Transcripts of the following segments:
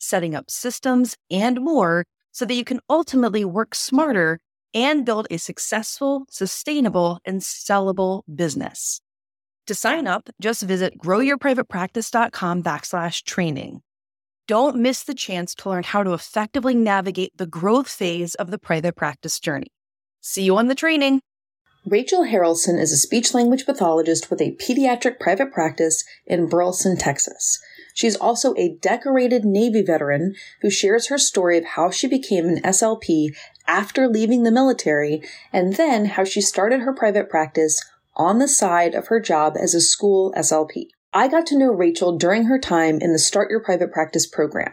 setting up systems, and more so that you can ultimately work smarter and build a successful, sustainable, and sellable business. To sign up, just visit growyourprivatepractice.com backslash training. Don't miss the chance to learn how to effectively navigate the growth phase of the private practice journey. See you on the training. Rachel Harrelson is a speech language pathologist with a pediatric private practice in Burleson, Texas. She's also a decorated Navy veteran who shares her story of how she became an SLP after leaving the military and then how she started her private practice on the side of her job as a school SLP. I got to know Rachel during her time in the Start Your Private Practice program.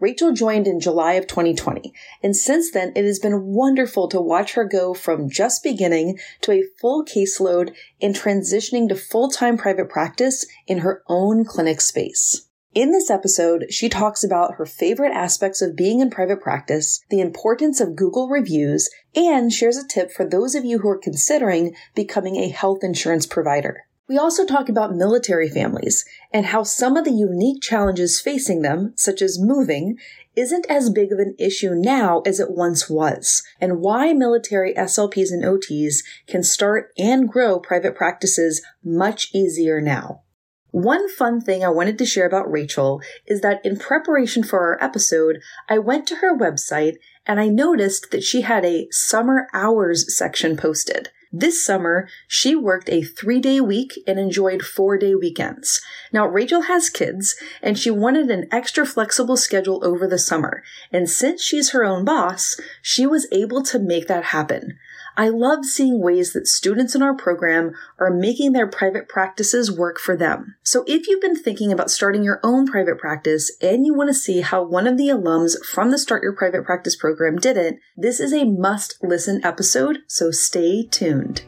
Rachel joined in July of 2020, and since then it has been wonderful to watch her go from just beginning to a full caseload and transitioning to full time private practice in her own clinic space. In this episode, she talks about her favorite aspects of being in private practice, the importance of Google reviews, and shares a tip for those of you who are considering becoming a health insurance provider. We also talk about military families and how some of the unique challenges facing them, such as moving, isn't as big of an issue now as it once was, and why military SLPs and OTs can start and grow private practices much easier now. One fun thing I wanted to share about Rachel is that in preparation for our episode, I went to her website and I noticed that she had a summer hours section posted. This summer, she worked a three day week and enjoyed four day weekends. Now, Rachel has kids and she wanted an extra flexible schedule over the summer. And since she's her own boss, she was able to make that happen. I love seeing ways that students in our program are making their private practices work for them. So if you've been thinking about starting your own private practice and you want to see how one of the alums from the Start Your Private Practice program did it, this is a must listen episode, so stay tuned.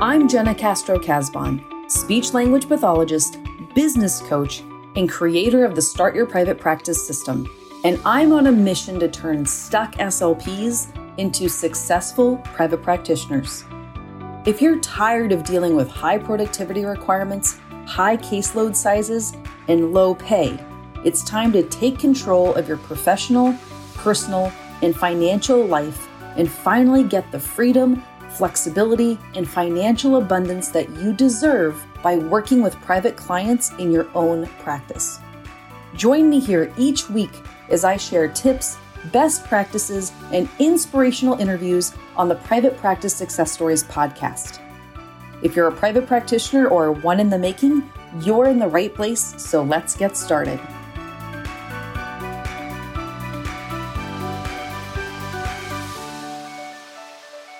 I'm Jena Castro Casbon, speech language pathologist, business coach, and creator of the Start Your Private Practice system and I'm on a mission to turn stuck SLPs into successful private practitioners. If you're tired of dealing with high productivity requirements, high caseload sizes, and low pay, it's time to take control of your professional, personal, and financial life and finally get the freedom, flexibility, and financial abundance that you deserve by working with private clients in your own practice. Join me here each week as I share tips, best practices, and inspirational interviews on the Private Practice Success Stories podcast. If you're a private practitioner or one in the making, you're in the right place, so let's get started.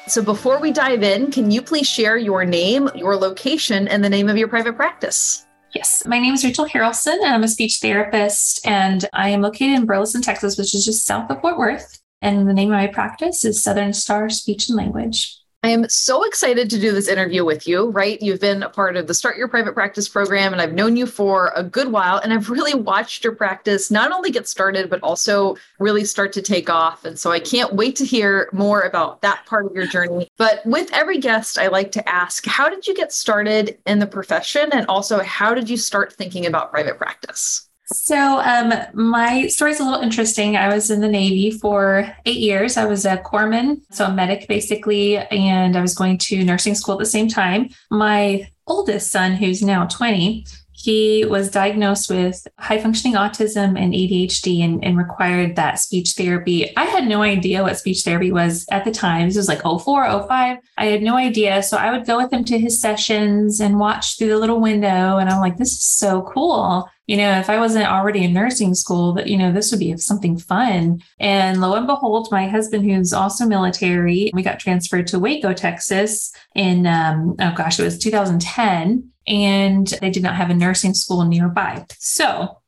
So, before we dive in, can you please share your name, your location, and the name of your private practice? Yes, my name is Rachel Harrelson, and I'm a speech therapist, and I am located in Burleson, Texas, which is just south of Fort Worth. And the name of my practice is Southern Star Speech and Language. I am so excited to do this interview with you, right? You've been a part of the Start Your Private Practice program, and I've known you for a good while. And I've really watched your practice not only get started, but also really start to take off. And so I can't wait to hear more about that part of your journey. But with every guest, I like to ask how did you get started in the profession? And also, how did you start thinking about private practice? So, um, my story is a little interesting. I was in the Navy for eight years. I was a corpsman, so a medic basically, and I was going to nursing school at the same time. My oldest son, who's now 20, he was diagnosed with high functioning autism and ADHD and, and, required that speech therapy. I had no idea what speech therapy was at the time. This was like 04, 05. I had no idea. So I would go with him to his sessions and watch through the little window. And I'm like, this is so cool. You know, if I wasn't already in nursing school, that, you know, this would be something fun. And lo and behold, my husband, who's also military, we got transferred to Waco, Texas in, um, oh gosh, it was 2010 and they did not have a nursing school nearby. So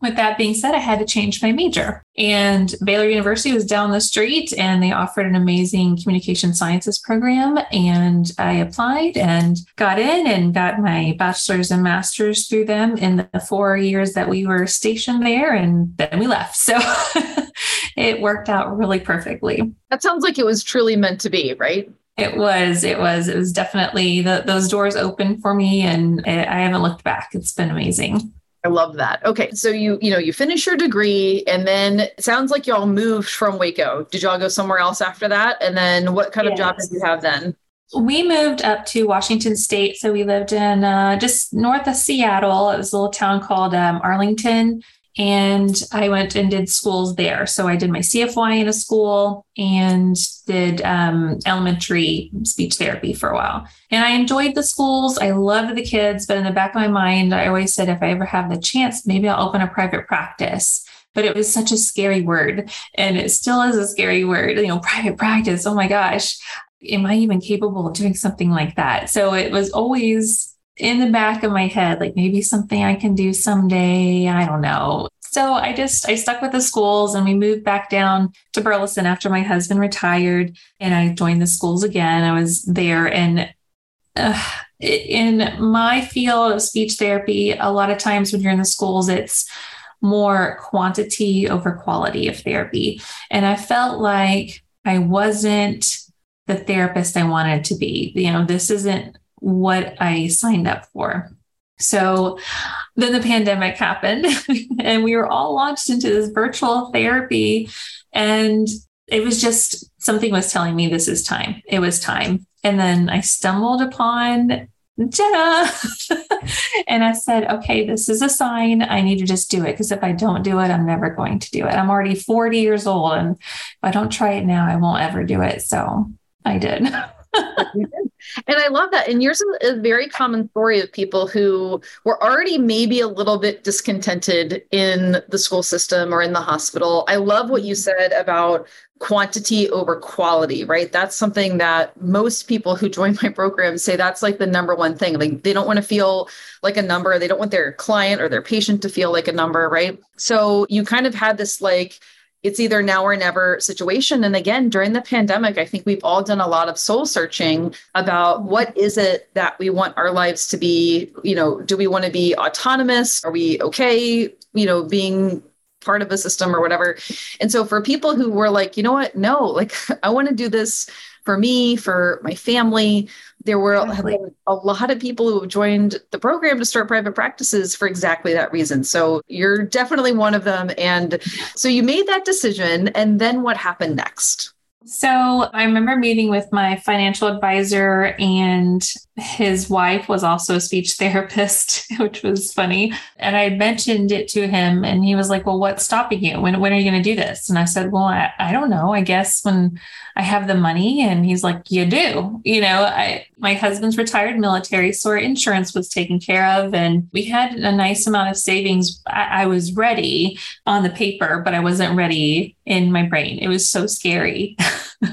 with that being said, I had to change my major. And Baylor University was down the street and they offered an amazing communication sciences program. And I applied and got in and got my bachelor's and master's through them in the four years that we were stationed there. And then we left. So it worked out really perfectly. That sounds like it was truly meant to be, right? It was, it was, it was definitely the, those doors open for me and I haven't looked back. It's been amazing. I love that. Okay. So you, you know, you finish your degree and then it sounds like y'all moved from Waco. Did y'all go somewhere else after that? And then what kind yes. of job did you have then? We moved up to Washington State. So we lived in uh, just north of Seattle. It was a little town called um, Arlington and I went and did schools there. So I did my CFY in a school and did um, elementary speech therapy for a while. And I enjoyed the schools. I loved the kids, but in the back of my mind, I always said if I ever have the chance, maybe I'll open a private practice. But it was such a scary word, and it still is a scary word. You know, private practice. Oh my gosh, am I even capable of doing something like that? So it was always in the back of my head, like maybe something I can do someday. I don't know. So I just I stuck with the schools and we moved back down to Burleson after my husband retired and I joined the schools again. I was there and uh, in my field of speech therapy, a lot of times when you're in the schools, it's more quantity over quality of therapy. And I felt like I wasn't the therapist I wanted to be. You know, this isn't what I signed up for. So then the pandemic happened and we were all launched into this virtual therapy. And it was just something was telling me this is time. It was time. And then I stumbled upon Jena and I said, okay, this is a sign. I need to just do it because if I don't do it, I'm never going to do it. I'm already 40 years old. And if I don't try it now, I won't ever do it. So I did. and I love that. And yours is a very common story of people who were already maybe a little bit discontented in the school system or in the hospital. I love what you said about quantity over quality, right? That's something that most people who join my program say that's like the number one thing. Like they don't want to feel like a number, they don't want their client or their patient to feel like a number, right? So you kind of had this like, it's either now or never situation. And again, during the pandemic, I think we've all done a lot of soul searching about what is it that we want our lives to be? You know, do we want to be autonomous? Are we okay, you know, being part of a system or whatever? And so for people who were like, you know what, no, like I want to do this for me, for my family, there were exactly. a lot of people who have joined the program to start private practices for exactly that reason. So you're definitely one of them. And so you made that decision. And then what happened next? So I remember meeting with my financial advisor, and his wife was also a speech therapist, which was funny. And I mentioned it to him, and he was like, Well, what's stopping you? When, when are you going to do this? And I said, Well, I, I don't know. I guess when I have the money. And he's like, You do. You know, I, my husband's retired military, so our insurance was taken care of, and we had a nice amount of savings. I, I was ready on the paper, but I wasn't ready in my brain. It was so scary.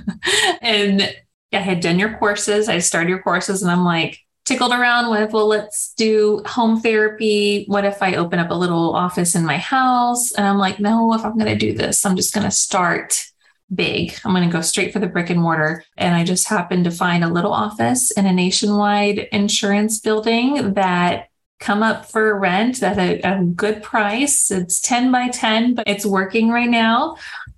and I had done your courses. I started your courses, and I'm like, tickled around with, well, let's do home therapy. What if I open up a little office in my house? And I'm like, no, if I'm going to do this, I'm just going to start big. I'm going to go straight for the brick and mortar. And I just happened to find a little office in a nationwide insurance building that come up for rent at a, a, good price. It's 10 by 10, but it's working right now.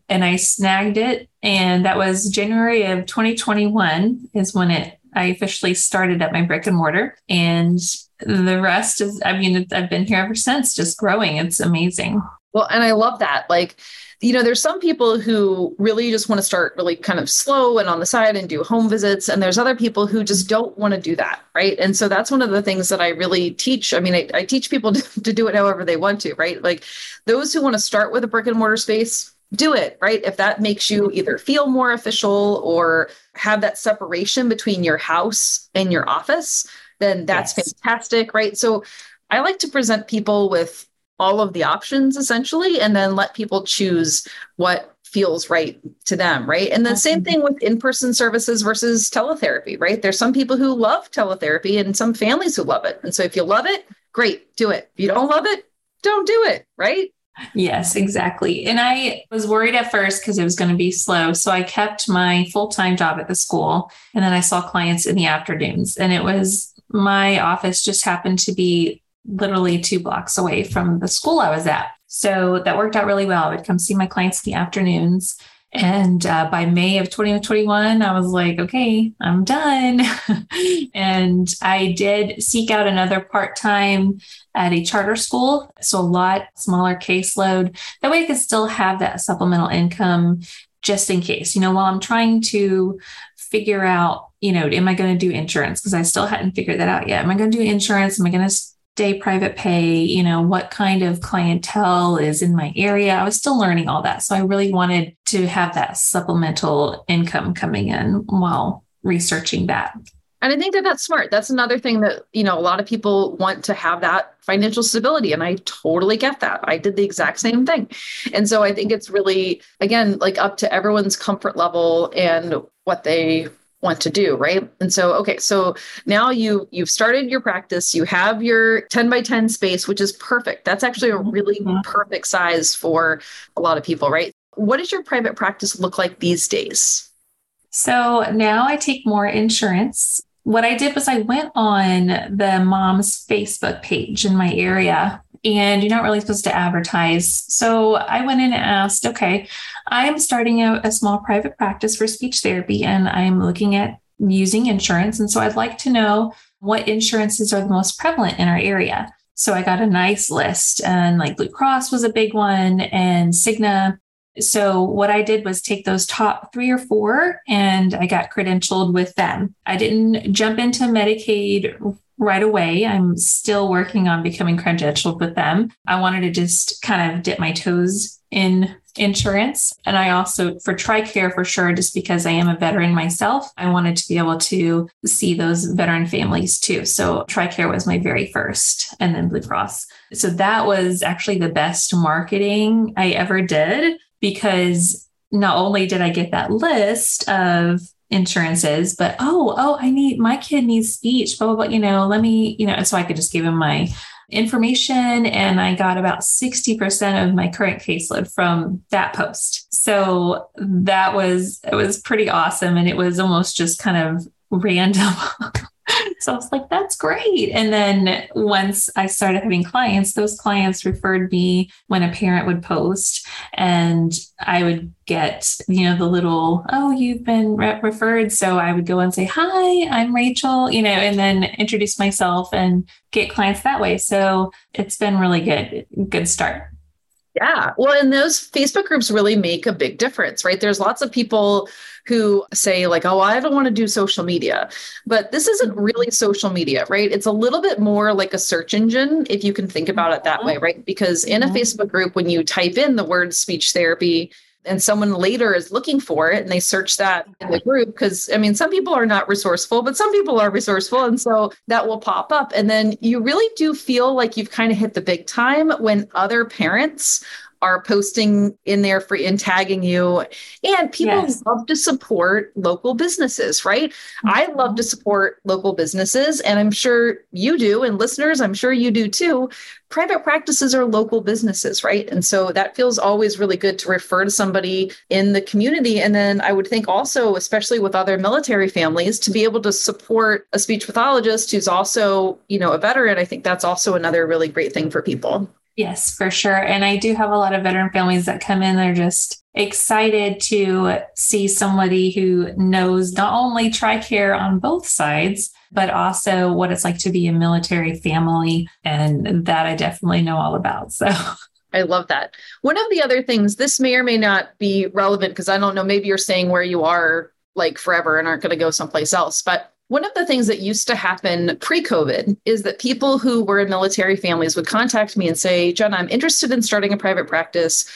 And I snagged it. And that was January of 2021 is when it I officially started at my brick and mortar. And the rest is, I mean, I've been here ever since, just growing. It's amazing. Well, and I love that. Like, you know, there's some people who really just want to start really kind of slow and on the side and do home visits. And there's other people who just don't want to do that. Right. And so that's one of the things that I really teach. I mean, I, I teach people to, to do it however they want to. Right. Like those who want to start with a brick and mortar space, do it. Right. If that makes you either feel more official or have that separation between your house and your office, then that's yes. fantastic. Right. So I like to present people with all of the options essentially and then let people choose what feels right to them right and the same thing with in-person services versus teletherapy right there's some people who love teletherapy and some families who love it and so if you love it great do it if you don't love it don't do it right Yes, exactly. And I was worried at first because it was going to be slow. So I kept my full time job at the school. And then I saw clients in the afternoons. And it was my office just happened to be literally two blocks away from the school I was at. So that worked out really well. I would come see my clients in the afternoons. And uh, by May of 2021, I was like, okay, I'm done. and I did seek out another part time at a charter school. So a lot smaller caseload. That way I could still have that supplemental income just in case, you know, while I'm trying to figure out, you know, am I going to do insurance? Because I still hadn't figured that out yet. Am I going to do insurance? Am I going to day private pay, you know, what kind of clientele is in my area. I was still learning all that. So I really wanted to have that supplemental income coming in while researching that. And I think that that's smart. That's another thing that, you know, a lot of people want to have that financial stability. And I totally get that. I did the exact same thing. And so I think it's really, again, like up to everyone's comfort level and what they want to do right? And so okay so now you you've started your practice you have your 10 by 10 space which is perfect. That's actually a mm-hmm. really mm-hmm. perfect size for a lot of people right? What does your private practice look like these days? So now i take more insurance. What i did was i went on the mom's facebook page in my area and you're not really supposed to advertise. So I went in and asked, okay, I'm starting a, a small private practice for speech therapy and I'm looking at using insurance. And so I'd like to know what insurances are the most prevalent in our area. So I got a nice list, and like Blue Cross was a big one, and Cigna. So what I did was take those top three or four and I got credentialed with them. I didn't jump into Medicaid right away. I'm still working on becoming credentialed with them. I wanted to just kind of dip my toes in insurance. And I also, for TRICARE for sure, just because I am a veteran myself, I wanted to be able to see those veteran families too. So TRICARE was my very first, and then Blue Cross. So that was actually the best marketing I ever did because not only did I get that list of insurances, but oh, oh, I need my kid needs speech, blah, blah, blah, you know, let me, you know, so I could just give him my information and I got about 60% of my current caseload from that post. So that was it was pretty awesome and it was almost just kind of random so I was like, that's great. And then once I started having clients, those clients referred me when a parent would post, and I would get, you know, the little, oh, you've been re- referred. So I would go and say, hi, I'm Rachel, you know, and then introduce myself and get clients that way. So it's been really good, good start. Yeah. Well, and those Facebook groups really make a big difference, right? There's lots of people who say, like, oh, I don't want to do social media. But this isn't really social media, right? It's a little bit more like a search engine, if you can think about it that way, mm-hmm. right? Because in a mm-hmm. Facebook group, when you type in the word speech therapy, and someone later is looking for it and they search that in the group because i mean some people are not resourceful but some people are resourceful and so that will pop up and then you really do feel like you've kind of hit the big time when other parents are posting in there for and tagging you. And people yes. love to support local businesses, right? Mm-hmm. I love to support local businesses, and I'm sure you do, and listeners, I'm sure you do too. Private practices are local businesses, right? And so that feels always really good to refer to somebody in the community. And then I would think also, especially with other military families, to be able to support a speech pathologist who's also, you know, a veteran. I think that's also another really great thing for people. Yes, for sure. And I do have a lot of veteran families that come in, they're just excited to see somebody who knows not only TRICARE on both sides, but also what it's like to be a military family. And that I definitely know all about. So I love that. One of the other things, this may or may not be relevant because I don't know, maybe you're saying where you are like forever and aren't going to go someplace else. But one of the things that used to happen pre COVID is that people who were in military families would contact me and say, Jen, I'm interested in starting a private practice,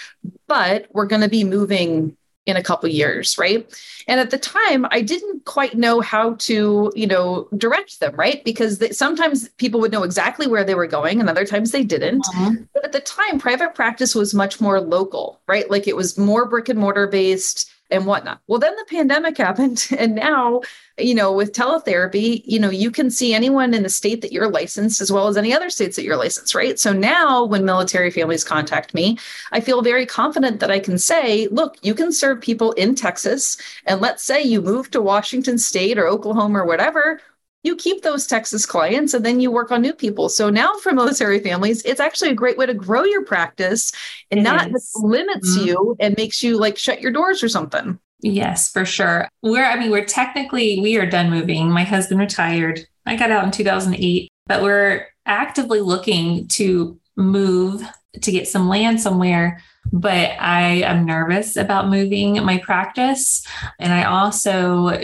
but we're going to be moving in a couple years right? And at the time i didn't quite know how to you know direct them right? Because they, sometimes people would know exactly where they were going and other times they didn't. Uh-huh. but at the time private practice was much more local right? Like it was more brick and mortar based and whatnot. Well, then the pandemic happened. And now, you know, with teletherapy, you know, you can see anyone in the state that you're licensed as well as any other states that you're licensed, right? So now when military families contact me, I feel very confident that I can say, look, you can serve people in Texas. And let's say you move to Washington State or Oklahoma or whatever you keep those Texas clients and then you work on new people. So now for military families, it's actually a great way to grow your practice and it not limits mm-hmm. you and makes you like shut your doors or something. Yes, for sure. We're, I mean, we're technically, we are done moving. My husband retired. I got out in 2008, but we're actively looking to move to get some land somewhere. But I am nervous about moving my practice. And I also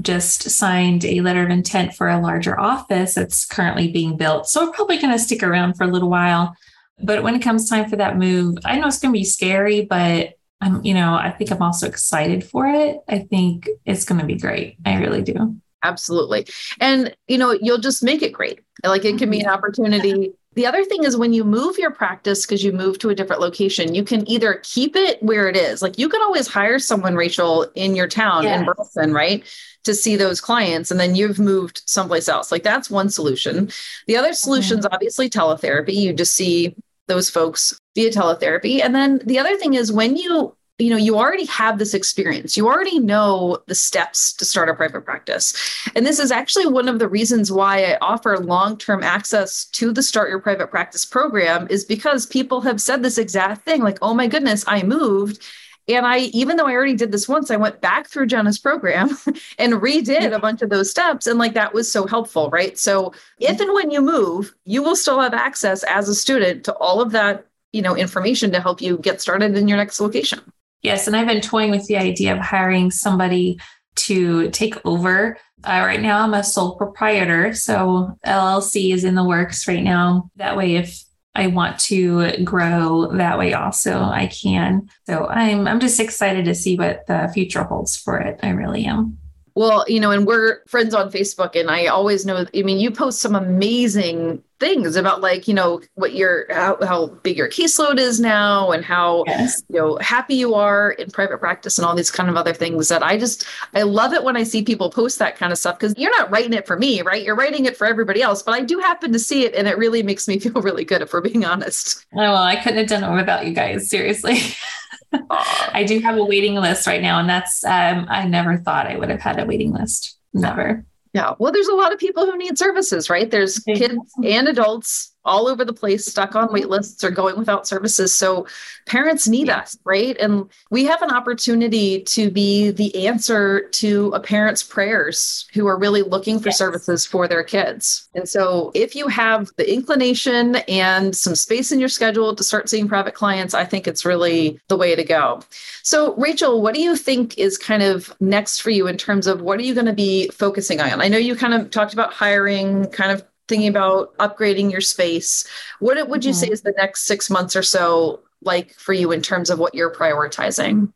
just signed a letter of intent for a larger office that's currently being built. So we're probably going to stick around for a little while. But when it comes time for that move, I know it's going to be scary, but I'm, you know, I think I'm also excited for it. I think it's going to be great. I really do. Absolutely. And, you know, you'll just make it great. Like it can be an mm-hmm. opportunity the other thing is when you move your practice because you move to a different location, you can either keep it where it is. Like you can always hire someone, Rachel, in your town yes. in Burleson, right? To see those clients. And then you've moved someplace else. Like that's one solution. The other solution is mm-hmm. obviously teletherapy. You just see those folks via teletherapy. And then the other thing is when you you know you already have this experience you already know the steps to start a private practice and this is actually one of the reasons why i offer long-term access to the start your private practice program is because people have said this exact thing like oh my goodness i moved and I, even though I already did this once, I went back through Jena's program and redid a bunch of those steps. And like that was so helpful, right? So if and when you move, you will still have access as a student to all of that, you know, information to help you get started in your next location. Yes, and I've been toying with the idea of hiring somebody to take over. Uh, right now, I'm a sole proprietor, so LLC is in the works right now. That way, if I want to grow that way, also I can. So I'm I'm just excited to see what the future holds for it. I really am. Well, you know, and we're friends on Facebook, and I always know. I mean, you post some amazing things about like you know what your how, how big your caseload is now and how yes. you know happy you are in private practice and all these kind of other things that i just i love it when i see people post that kind of stuff because you're not writing it for me right you're writing it for everybody else but i do happen to see it and it really makes me feel really good if we're being honest oh well i couldn't have done it without you guys seriously i do have a waiting list right now and that's um, i never thought i would have had a waiting list. Never. Yeah. Well, there's a lot of people who need services, right? There's kids and adults all over the place, stuck on wait lists or going without services. So parents need us, right? And we have an opportunity to be the answer to a parent's prayers who are really looking for yes. services for their kids. And so if you have the inclination and some space in your schedule to start seeing private clients, I think it's really the way to go. So Rachel, what do you think is kind of next for you in terms of what are you going to be focusing on? I know you kind of talked about hiring, kind of thinking about upgrading your space. What would you mm-hmm. say is the next six months or so like for you in terms of what you're prioritizing?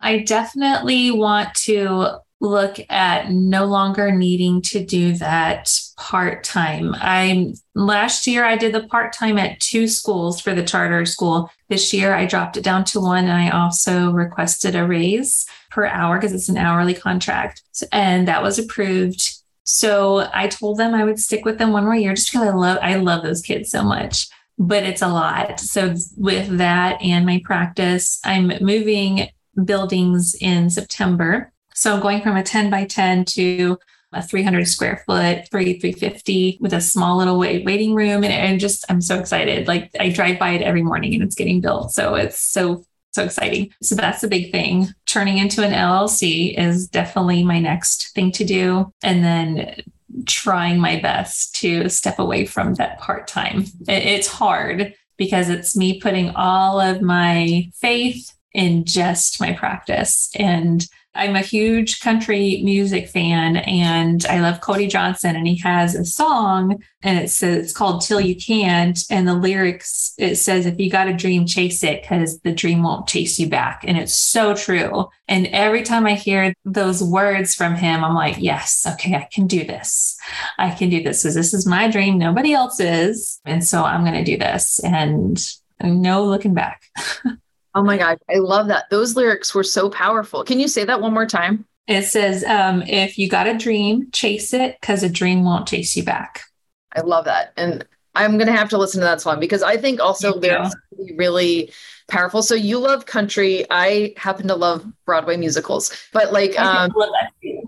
I definitely want to look at no longer needing to do that part time. I last year I did the part time at two schools for the charter school. This year I dropped it down to one and I also requested a raise per hour because it's an hourly contract. And that was approved so I told them I would stick with them one more year just because I love I love those kids so much. But it's a lot. So with that and my practice, I'm moving buildings in September. So I'm going from a 10 by 10 to a 300 square foot, 3 350 with a small little wait, waiting room. And, and just, I'm so excited. Like I drive by it every morning and it's getting built. So it's so so exciting. So that's the big thing. Turning into an LLC is definitely my next thing to do. And then trying my best to step away from that part time. It's hard because it's me putting all of my faith in just my practice. And I'm a huge country music fan and I love Cody Johnson and he has a song and it says it's called Till You Can't and the lyrics it says if you got a dream chase it cuz the dream won't chase you back and it's so true. And every time I hear those words from him I'm like yes, okay, I can do this. I can do this cuz this is my dream, nobody else's and so I'm going to do this and no looking back. Oh my God. I love that. Those lyrics were so powerful. Can you say that one more time? It says, um, if you got a dream, chase it because a dream won't chase you back. I love that. And I'm going to have to listen to that song because I think also lyrics really powerful. So you love country. I happen to love Broadway musicals, but like, um,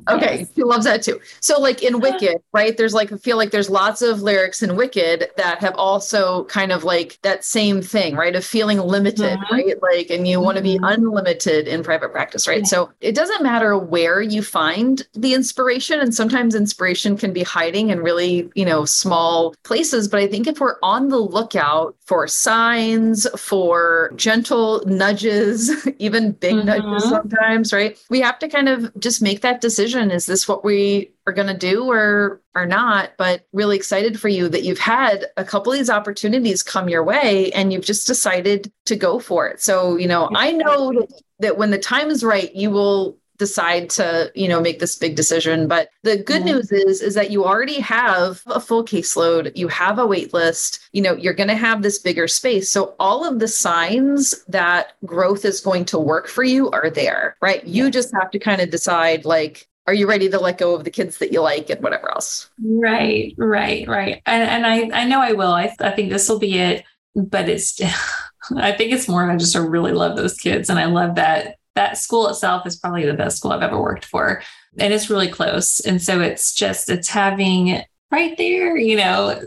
okay, yes. he loves that too. So like in Wicked, right? There's like, I feel like there's lots of lyrics in Wicked that have also kind of like that same thing, right? Of feeling limited, mm-hmm. right? Like, and you mm-hmm. want to be unlimited in private practice, right? Yeah. So it doesn't matter where you find the inspiration. And sometimes inspiration can be hiding in really, you know, small places. But I think if we're on the lookout for signs, for gentle nudges, even big mm-hmm. nudges sometimes, right? We have to kind of just make that decision. Is this what we are going to do or or not? But really excited for you that you've had a couple of these opportunities come your way and you've just decided to go for it. So you know i know that when the time is right you will decide to you know make this big decision. But the good news is is that you already have a full caseload you have a wait list you know you're going to have this bigger space. So all of the signs that growth is going to work for you are there right? You just have to kind of decide like are you ready to let go of the kids that you like and whatever else right right right and, and i i know i will i, I think this will be it but it's i think it's more i just really love those kids and i love that that school itself is probably the best school I've ever worked for. And it's really close. And so it's just, it's having right there, you know.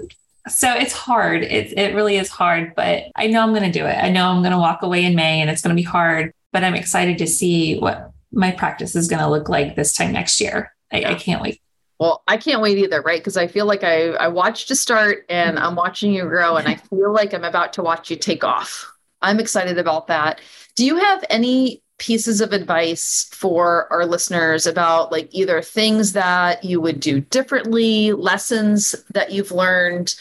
So it's hard. It, it really is hard, but I know I'm going to do it. I know I'm going to walk away in May and it's going to be hard, but I'm excited to see what my practice is going to look like this time next year. I, I can't wait. Well, I can't wait either, right? Because I feel like I, I watched you start and I'm watching you grow and I feel like I'm about to watch you take off. I'm excited about that. Do you have any pieces of advice for our listeners about like either things that you would do differently, lessons that you've learned,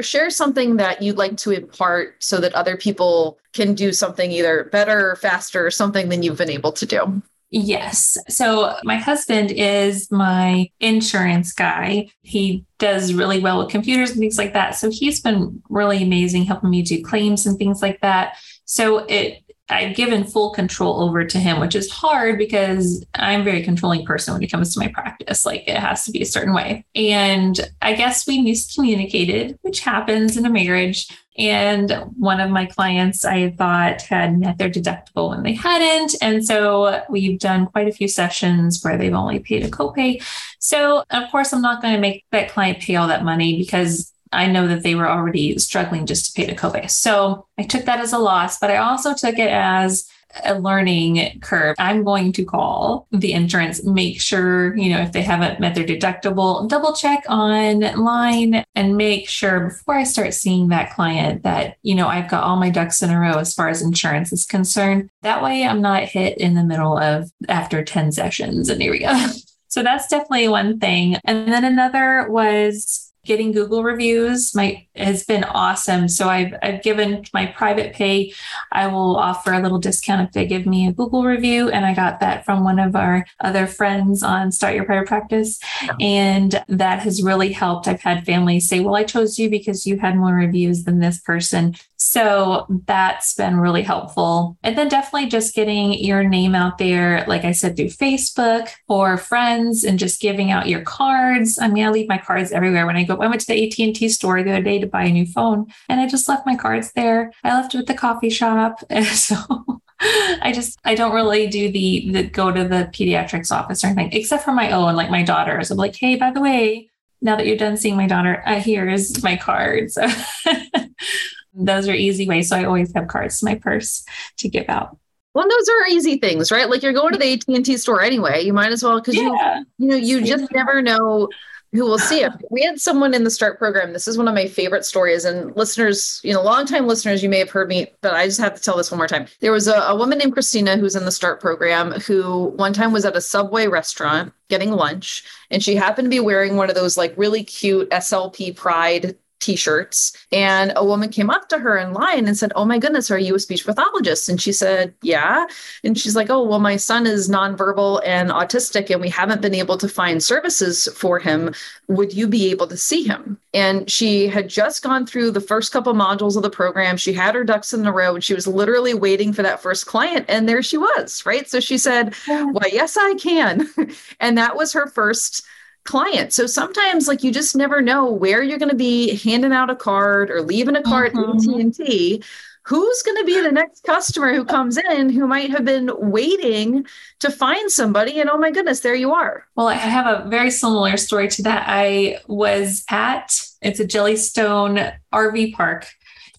share something that you'd like to impart so that other people can do something either better or faster or something than you've been able to do. Yes. So my husband is my insurance guy. He does really well with computers and things like that. So he's been really amazing helping me do claims and things like that. So it I've given full control over to him, which is hard because I'm a very controlling person when it comes to my practice. Like it has to be a certain way. And I guess we miscommunicated, which happens in a marriage. And one of my clients I thought had met their deductible when they hadn't. And so we've done quite a few sessions where they've only paid a copay. So, of course, I'm not going to make that client pay all that money because I know that they were already struggling just to pay the copay. So I took that as a loss, but I also took it as a learning curve. I'm going to call the insurance, make sure, you know, if they haven't met their deductible, double check online and make sure before I start seeing that client that, you know, I've got all my ducks in a row as far as insurance is concerned. That way I'm not hit in the middle of after 10 sessions and here we go. So that's definitely one thing. And then another was getting Google reviews my has been awesome. So I've I've given my private pay. I will offer a little discount if they give me a Google review, and I got that from one of our other friends on Start Your Private Practice, and that has really helped. I've had families say, "Well, I chose you because you had more reviews than this person." So that's been really helpful. And then definitely just getting your name out there, like I said, through Facebook or friends and just giving out your cards. I mean, I leave my cards everywhere when I go. I went to the AT&T store the other day to buy a new phone and I just left my cards there. I left it at the coffee shop. And so I just I don't really do the the go to the pediatrics office or anything, except for my own, like my daughters. I'm like, hey, by the way, now that you're done seeing my daughter, uh, here is my card. Those are easy ways. So I always have cards in my purse to give out. Well, those are easy things, right? Like you're going to the AT and T store anyway. You might as well because yeah. you you know you just never know who will see it. We had someone in the START program. This is one of my favorite stories. And listeners, you know, longtime listeners, you may have heard me, but I just have to tell this one more time. There was a, a woman named Christina who's in the START program who one time was at a Subway restaurant getting lunch. And she happened to be wearing one of those like really cute SLP Pride t-shirts. And a woman came up to her in line and said oh my goodness are you a speech pathologist? And she said yeah. And she's like oh well my son is nonverbal and autistic and we haven't been able to find services for him. Would you be able to see him? And she had just gone through the first couple modules of the program. She had her ducks in a row and she was literally waiting for that first client and there she was right? So she said well yes i can. And that was her first client. So sometimes like you just never know where you're going to be handing out a card or leaving a card mm-hmm. at AT&T. Who's going to be the next customer who comes in who might have been waiting to find somebody? And oh my goodness, there you are. Well, I have a very similar story to that. I was at, it's a Jellystone RV park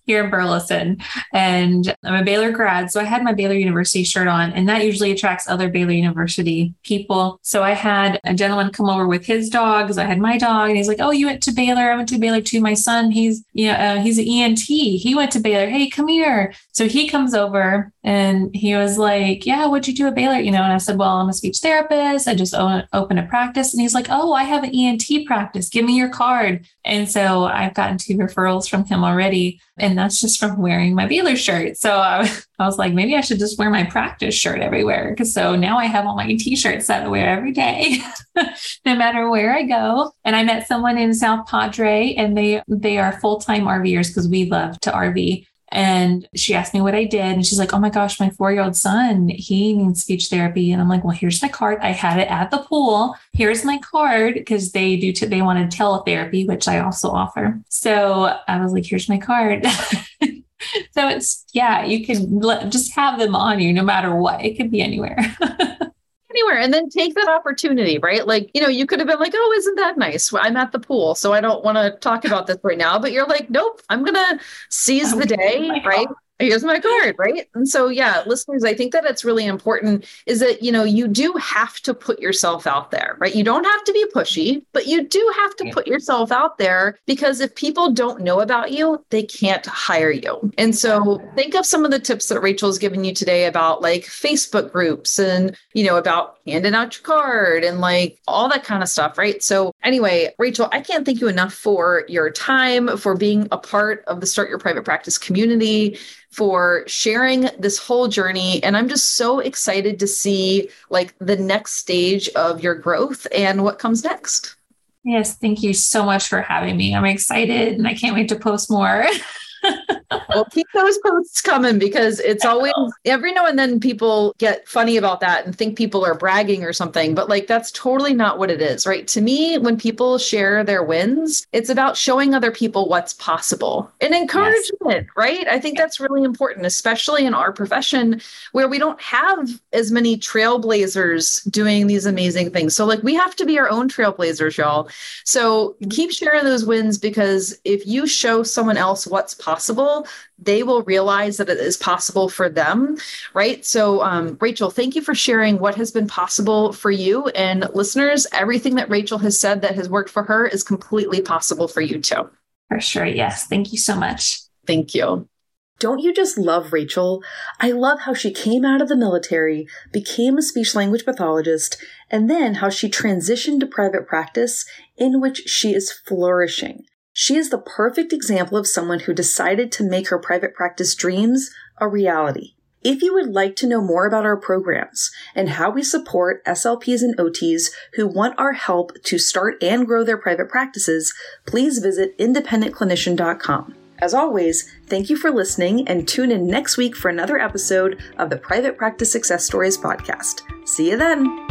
here in Burleson. And I'm a Baylor grad. So I had my Baylor University shirt on, and that usually attracts other Baylor University people. So I had a gentleman come over with his dogs. I had my dog, and he's like, Oh, you went to Baylor. I went to Baylor too. My son, he's, you know, uh, he's an ENT. He went to Baylor. Hey, come here. So he comes over and he was like, Yeah, what'd you do at Baylor? You know, and I said, Well, I'm a speech therapist. I just open a practice. And he's like, Oh, I have an ENT practice. Give me your card. And so I've gotten two referrals from him already. And that's just from wearing my Baylor shirt. So I, I was like, maybe I should just wear my practice shirt everywhere. Cause so now I have all my t-shirts that I wear every day, no matter where I go. And I met someone in South Padre and they, they are full-time RVers because we love to RV. And she asked me what I did. And she's like, Oh my gosh, my four year old son, he needs speech therapy. And I'm like, Well, here's my card. I had it at the pool. Here's my card because they do, t- they wanted teletherapy, which I also offer. So I was like, Here's my card. so it's, yeah, you can just have them on you no matter what. It could be anywhere. anywhere and then take that opportunity, right? Like, you know, you could have been like, oh, isn't that nice? I'm at the pool, so I don't want to talk about this right now. But you're like, nope, I'm going to seize the day, right? Here's my card right? And so yeah listeners i think that it's really important is that you know you do have to put yourself out there right? You don't have to be pushy but you do have to put yourself out there because if people don't know about you they can't hire you. And so think of some of the tips that rachel's given you today about like facebook groups and you know about handing out your card and like all that kind of stuff right? So anyway rachel i can't thank you enough for your time for being a part of the start your private practice community for sharing this whole journey. And I'm just so excited to see like the next stage of your growth and what comes next. Yes, thank you so much for having me. I'm excited and I can't wait to post more. well, keep those posts coming because it's always every now and then people get funny about that and think people are bragging or something, but like that's totally not what it is, right? To me, when people share their wins, it's about showing other people what's possible and encouragement, yes. right? I think that's really important, especially in our profession where we don't have as many trailblazers doing these amazing things. So, like, we have to be our own trailblazers, y'all. So, mm-hmm. keep sharing those wins because if you show someone else what's possible, they will realize that it is possible for them, right? So, um, Rachel, thank you for sharing what has been possible for you. And listeners, everything that Rachel has said that has worked for her is completely possible for you too. For sure. Yes. Thank you so much. Thank you. Don't you just love Rachel? I love how she came out of the military, became a speech language pathologist, and then how she transitioned to private practice in which she is flourishing. She is the perfect example of someone who decided to make her private practice dreams a reality. If you would like to know more about our programs and how we support SLPs and OTs who want our help to start and grow their private practices, please visit independentclinician.com. As always, thank you for listening and tune in next week for another episode of the Private Practice Success Stories podcast. See you then.